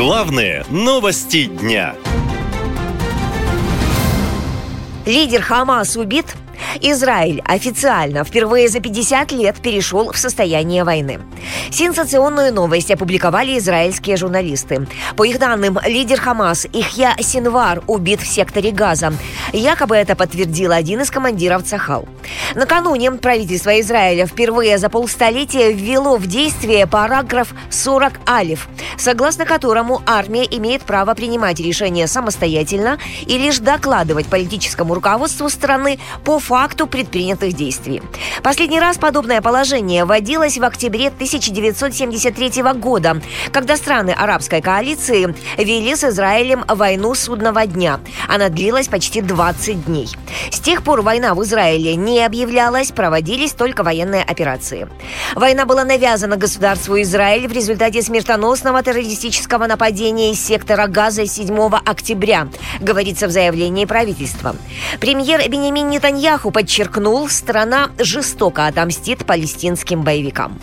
Главные новости дня. Лидер Хамас убит, Израиль официально впервые за 50 лет перешел в состояние войны. Сенсационную новость опубликовали израильские журналисты. По их данным, лидер Хамас Ихья Синвар убит в секторе Газа. Якобы это подтвердил один из командиров Цахал. Накануне правительство Израиля впервые за полстолетия ввело в действие параграф 40 алиф, согласно которому армия имеет право принимать решения самостоятельно и лишь докладывать политическому руководству страны по факту предпринятых действий. Последний раз подобное положение вводилось в октябре 1973 года, когда страны арабской коалиции вели с Израилем войну судного дня. Она длилась почти 20 дней. С тех пор война в Израиле не объявлялась, проводились только военные операции. Война была навязана государству Израиль в результате смертоносного террористического нападения из сектора Газа 7 октября, говорится в заявлении правительства. Премьер Бенемин Нетаньяху подчеркнул, страна жестоко отомстит палестинским боевикам.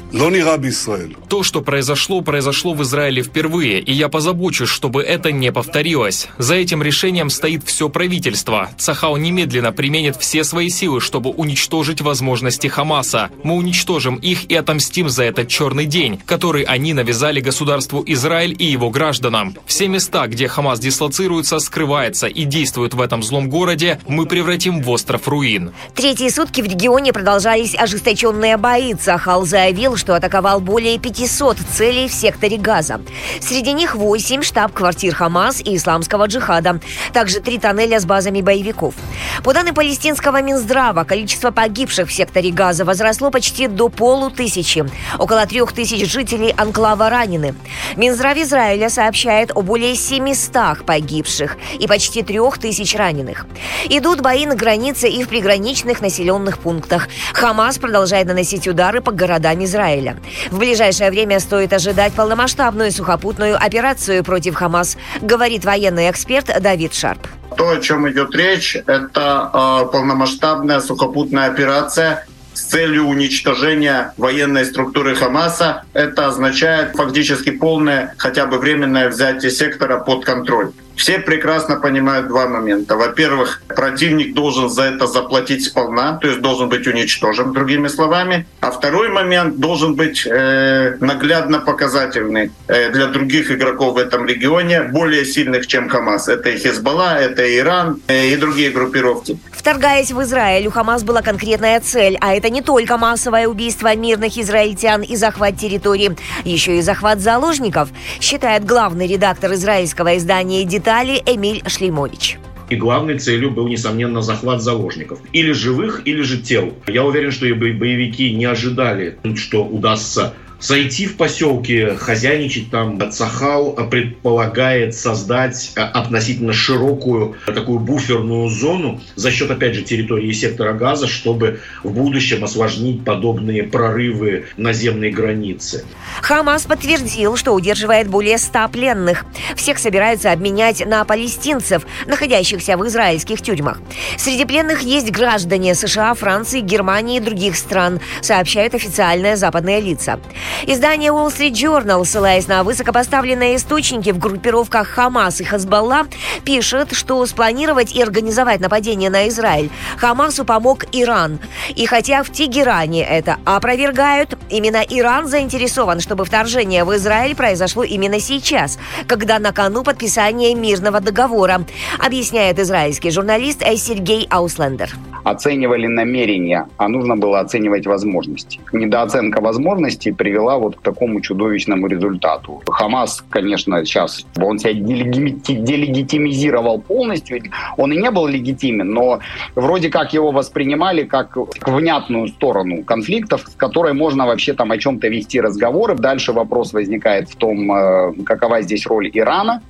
То, что произошло, произошло в Израиле впервые, и я позабочусь, чтобы это не повторилось. За этим решением стоит все правительство. Цахау немедленно применит все свои силы, чтобы уничтожить возможности Хамаса. Мы уничтожим их и отомстим за этот черный день, который они навязали государству Израиль и его гражданам. Все места, где Хамас дислоцируется, скрывается и действует в этом злом городе, мы превратим в остров руин. Третьи сутки в регионе продолжались ожесточенные бои. Цахал заявил, что атаковал более 500 целей в секторе Газа. Среди них 8 штаб-квартир Хамас и исламского джихада. Также три тоннеля с базами боевиков. По данным палестинского Минздрава, количество погибших в секторе Газа возросло почти до полутысячи. Около трех тысяч жителей анклава ранены. Минздрав Израиля сообщает о более 700 погибших и почти трех тысяч раненых. Идут бои на границе и в приграничных населенных пунктах. Хамас продолжает наносить удары по городам Израиля. В ближайшее время стоит ожидать полномасштабную сухопутную операцию против Хамас, говорит военный эксперт Давид Шарп. То, о чем идет речь, это э, полномасштабная сухопутная операция с целью уничтожения военной структуры Хамаса. Это означает фактически полное, хотя бы временное взятие сектора под контроль. Все прекрасно понимают два момента. Во-первых, противник должен за это заплатить сполна, то есть должен быть уничтожен, другими словами. А второй момент должен быть э, наглядно показательный э, для других игроков в этом регионе, более сильных, чем Хамас. Это и Хизбалла, это и Иран э, и другие группировки. Вторгаясь в Израиль, у Хамас была конкретная цель, а это не только массовое убийство мирных израильтян и захват территории, еще и захват заложников, считает главный редактор израильского издания детали Эмиль Шлеймович. И главной целью был, несомненно, захват заложников. Или живых, или же тел. Я уверен, что и боевики не ожидали, что удастся зайти в поселки, хозяйничать там. Цахал предполагает создать э, относительно широкую такую буферную зону за счет, опять же, территории сектора газа, чтобы в будущем осложнить подобные прорывы наземной границы. Хамас подтвердил, что удерживает более ста пленных. Всех собираются обменять на палестинцев, находящихся в израильских тюрьмах. Среди пленных есть граждане США, Франции, Германии и других стран, сообщают официальные западные лица. Издание Wall Street Journal, ссылаясь на высокопоставленные источники в группировках Хамас и Хазбалла, пишет, что спланировать и организовать нападение на Израиль Хамасу помог Иран. И хотя в Тегеране это опровергают, именно Иран заинтересован, чтобы вторжение в Израиль произошло именно сейчас, когда на кону подписание мирного договора, объясняет израильский журналист Сергей Ауслендер оценивали намерения, а нужно было оценивать возможности. Недооценка возможностей привела вот к такому чудовищному результату. Хамас, конечно, сейчас он себя делегитимизировал полностью. Он и не был легитимен, но вроде как его воспринимали как внятную сторону конфликтов, с которой можно вообще там о чем-то вести разговоры. Дальше вопрос возникает в том, э, какова здесь роль Ирана.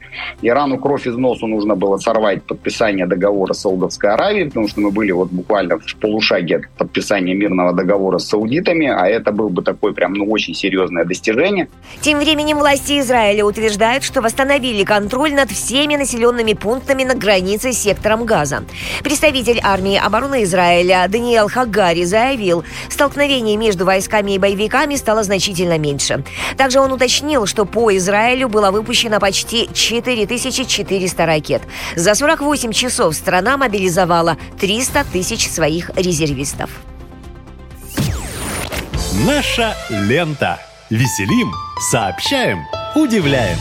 Ирану кровь из носу нужно было сорвать подписание договора с Саудовской Аравией, потому что мы были вот в полушаге от подписания мирного договора с саудитами, а это был бы такой прям ну очень серьезное достижение. Тем временем власти Израиля утверждают, что восстановили контроль над всеми населенными пунктами на границе с сектором Газа. Представитель армии обороны Израиля Даниэл Хагари заявил, столкновение между войсками и боевиками стало значительно меньше. Также он уточнил, что по Израилю было выпущено почти 4400 ракет. За 48 часов страна мобилизовала 300 тысяч своих резервистов. Наша лента. Веселим, сообщаем, удивляем.